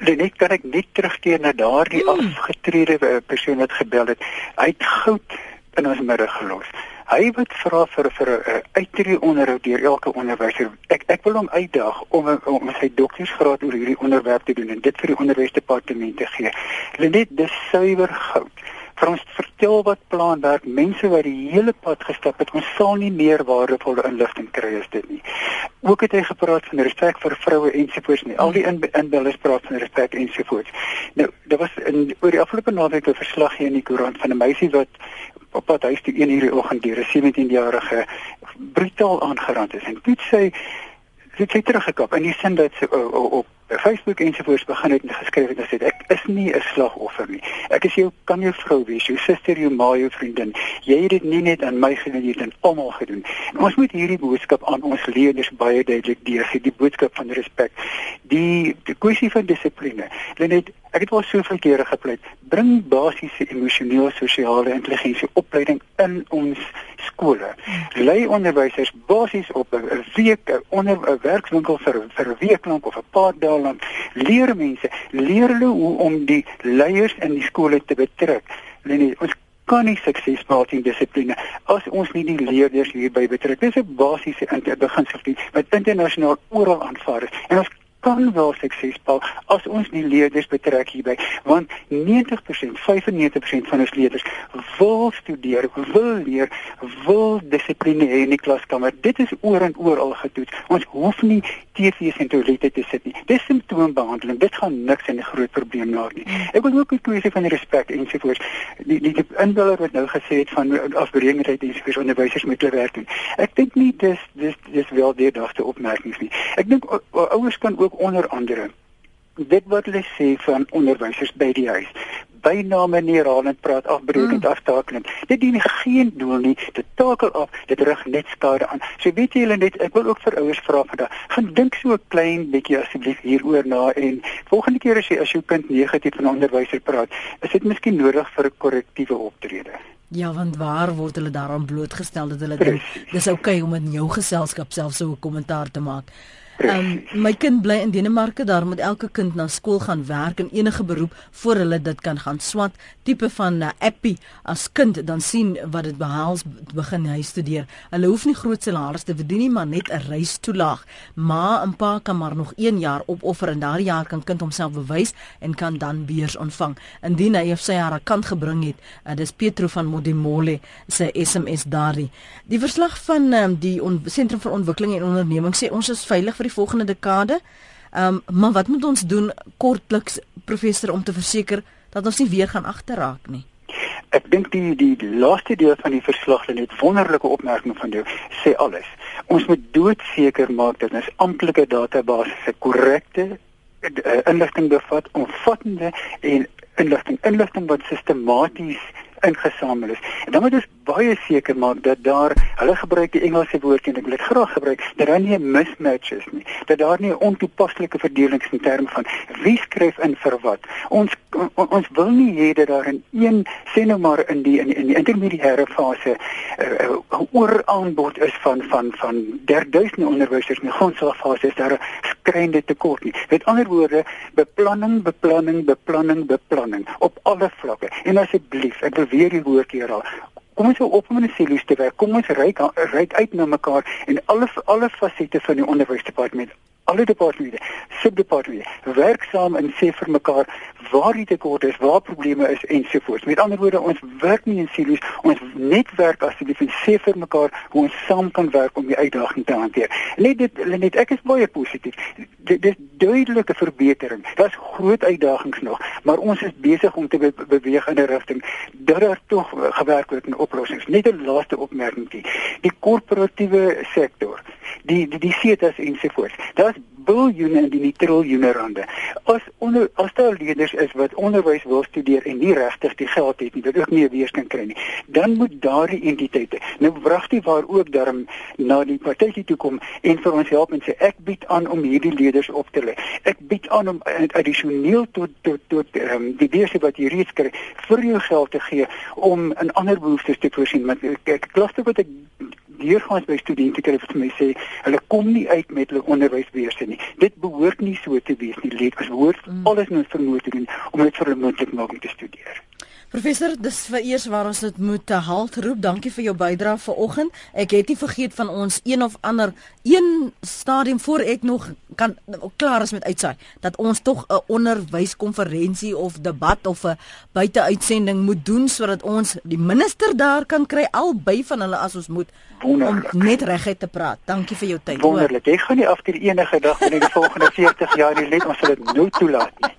Net kan ek net terugkeer na daardie mm. afgetrede eh, persoon wat gebel het. Hy het goud in ons middag gelos. Hy wat vra vir vir 'n uh, uittree onderhoud deur elke onderwyser. Ek ek wil hom uitdaag om om sy doktorsgraad oor hierdie onderwerp te doen en dit vir die onderwysdepartement te gee. Net dis suiwer goud vir ons vertel wat plan werk. Mense wat die hele pad gestap het, ons sal nie meer waardevolle inligting kry as dit nie. Ook het hy gepraat van respek vir vroue ensovoorts nie. Al die inbellers praat van respek ensovoorts. Nou, daar was in oor die afgelope naweek 'n verslag hier in die koerant van 'n meisie wat op pad huis toe 1 uur die oggend deur 'n 17-jarige brutaal aangerand is. En toe sê sy het teruggekap in die sin dat sy op Facebook ensovoorts begin het en geskryf het en sê ek is nie 'n slagoffer nie. Ek is jou kan jou vrou wees, jou suster, jou ma, jou vriendin. Jy het dit nie net aan my gedoen, jy het dit almal gedoen. En ons moet hierdie boodskap aan ons leerders baie duidelik deurgee, die boodskap van respek. Die die kwessie van dissipline. Net ek het al soveel kere gepleit, bring basiese emosionele sosiale intelligensie opleiding in ons skole. Lei onderwysers basies op 'n week onder 'n werkswinkel vir vir 'n week lank of 'n paar dae lank leer mense leer hulle hoe om die leiers in die skole te betrek. Lenie, ons kan nie sukses behaal in dissipline as ons nie die leerders hierby betrek. Dis 'n basiese beginsel wat internasionaal oral aanvaar is. En ons kan wel sukses behaal as ons die leerders betrek hierby want 90% 95% van ons leerders wil studeer, wil leer, wil dissipline hê in die klaskamer. Dit is oor en oor al getoets. Ons hoef nie TV's en toilette te sit nie. Dis simptoombehandeling. Dit gaan niks in die groot probleem laat nie. Ek wil ook 'n kwessie van respek ensovoorts. Die die, die inbeller wat nou gesê het van afbreekendheid ensovoorts onderwysers moet hulle werk doen. Ek dink nie dis dis dis wel deurdagte opmerkings nie. Ek dink ouers kan ook ook onder andere dit wat hulle sê van onderwysers by die huis. Byname nie herhalend praat afbreekend mm. aftakelend. Dit dien geen doel nie. Dit takel af. Dit rig net skade aan. So weet julle net ek wil ook vir ouers vra vandag gaan dink so 'n klein bietjie asseblief hieroor na en volgende keer as jy as jou kind negatief van onderwyser praat is dit miskien nodig vir 'n korrektiewe optrede? Ja, want waar word hulle daaraan blootgestel dat hulle dink dis oukei okay om in jou geselskap self so 'n kommentaar te maak. Um, my kind bly in Denemarke, daar moet elke kind na skool gaan werk en enige beroep voor hulle dit kan gaan swat. Tipe van uh, appie as kind dan sien wat dit behels begin hy studeer. Hulle hoef nie groot salaris te verdien nie, maar net 'n reistoelaag. Ma en pa kan maar nog 1 jaar opoffer en daardie jaar kan kind homself bewys en kan dan beurs ontvang. Indien hy of sy haar kant gebring het, uh, dis Petro van Modimole sy SMS daardie. Die verslag van um, die sentrum vir ontwikkeling en onderneming sê ons is veilig vir die volgende dekade. Ehm um, maar wat moet ons doen kortliks professor om te verseker dat ons nie weer gaan agterraak nie? Ek dink die die laaste deel van die verslag lê net wonderlike opmerking van jou sê alles. Ons moet doodseker maak dat ons amptelike database korrekte uh, inligting bevat, omvattende en inligting inligting wat sistematies ingesamel is. En dan moet ons baie seker maak dat daar hulle gebruik die Engelse woord en ek wil dit graag gebruik dat daar nie 'n mismatch is nie. Dat daar nie 'n ontoepaslike verdeling in terme van wie skryf in vir wat. Ons on, ons wil nie hê dat daar in een sê nou maar in die in, in die intermediêre fase 'n uh, uh, ooraanbod is van van van derduisende onderwysers in die grondslagfase is daar 'n skrynende tekort nie. Met ander woorde beplanning beplanning beplanning beplanning op alle vlakke. En asseblief ek wil weer die woord hier al kom ons op om 'n silo's te werk. Kom ons ry ry uit na mekaar en alle alle fasette van die onderwysdepartement alle departemente, subdepartemente werk saam en sê vir mekaar waar die tekorte is, waar probleme is ensovoorts. Met ander woorde, ons werk nie in silo's, ons netwerk asseblief en sê vir mekaar hoe ons saam kan werk om die uitdaging te hanteer. Net dit net ek is baie positief. Dit is duidelike verbetering. Daar's groot uitdagings nog, maar ons is besig om te be beweeg in 'n rigting dat daar tog gewerk word aan oplossings. Net 'n laaste opmerking. Die korporatiewe sektor die die die setas ensovoorts. Daar's biljoene en die triljoene rande. As onder as daar leerders is wat onderwys wil studeer en nie regtig die geld het nie, wat ook nie 'n weers kan kry nie, dan moet daardie entiteite nou wragtig waar ook daarom na die partytjie toe kom en vir ons help en sê ek bied aan om hierdie leerders op te lê. Ek bied aan om addisioneel tot tot tot um, die beurse wat jy reeds kry vir jou geld te gee om 'n ander behoeftes te voorsien. Want ek klaste wat ek deurgaans by studente kry wat my sê hulle kom nie uit met hulle onderwysbeurse nie. Dit behoort nie so te wees nie. Leer as behoort mm. alles in ons vermoë te doen om dit vir hulle moontlik maak om te studeer. Professor, dis vir eers waar ons dit moet halt roep. Dankie vir jou bydrae vanoggend. Ek het nie vergeet van ons een of ander een stadium voor ek nog kan klaar is met uitsaai dat ons tog 'n onderwyskonferensie of debat of 'n buiteuitsending moet doen sodat ons die minister daar kan kry albei van hulle as ons moet Wonderlik. om net reguit te praat. Dankie vir jou tyd. Wonderlik. Jy gaan nie after enige dag in die volgende 40 jaar nie net ons sal dit nou toelaat nie.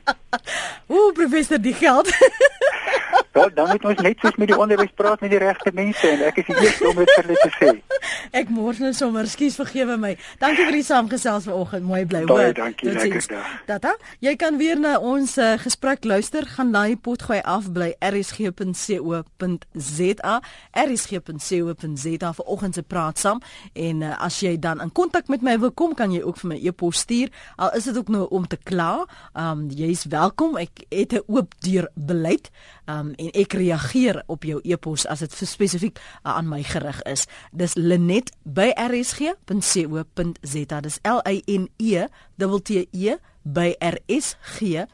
<laughs> Ooh, professor, die geld. <laughs> Wel, dan moet ons net soos met die onderwys praat met die regte mense en ek is die eerste om dit vir hulle te sê. <laughs> Ek môre nou sommer, skuis vergewe my. Dankie vir die saamgesels vanoggend. Mooi bly Baie hoor. dankie, Totsiens. lekker dag. Tata, jy kan weer na ons uh, gesprek luister. Gaan daai pot gooi af bly rsg.co.za. rsg.co.za vir oggend se praat saam en uh, as jy dan in kontak met my wil kom, kan jy ook vir my e-pos stuur. Al is dit ook nou om te kla. Um jy's welkom. Ek het 'n oop deur beleid. Um en ek reageer op jou e-pos as dit spesifiek uh, aan my gerig is. Dis Linet by rsg.co.za. Dis L I N E T T E by rsg.co.za.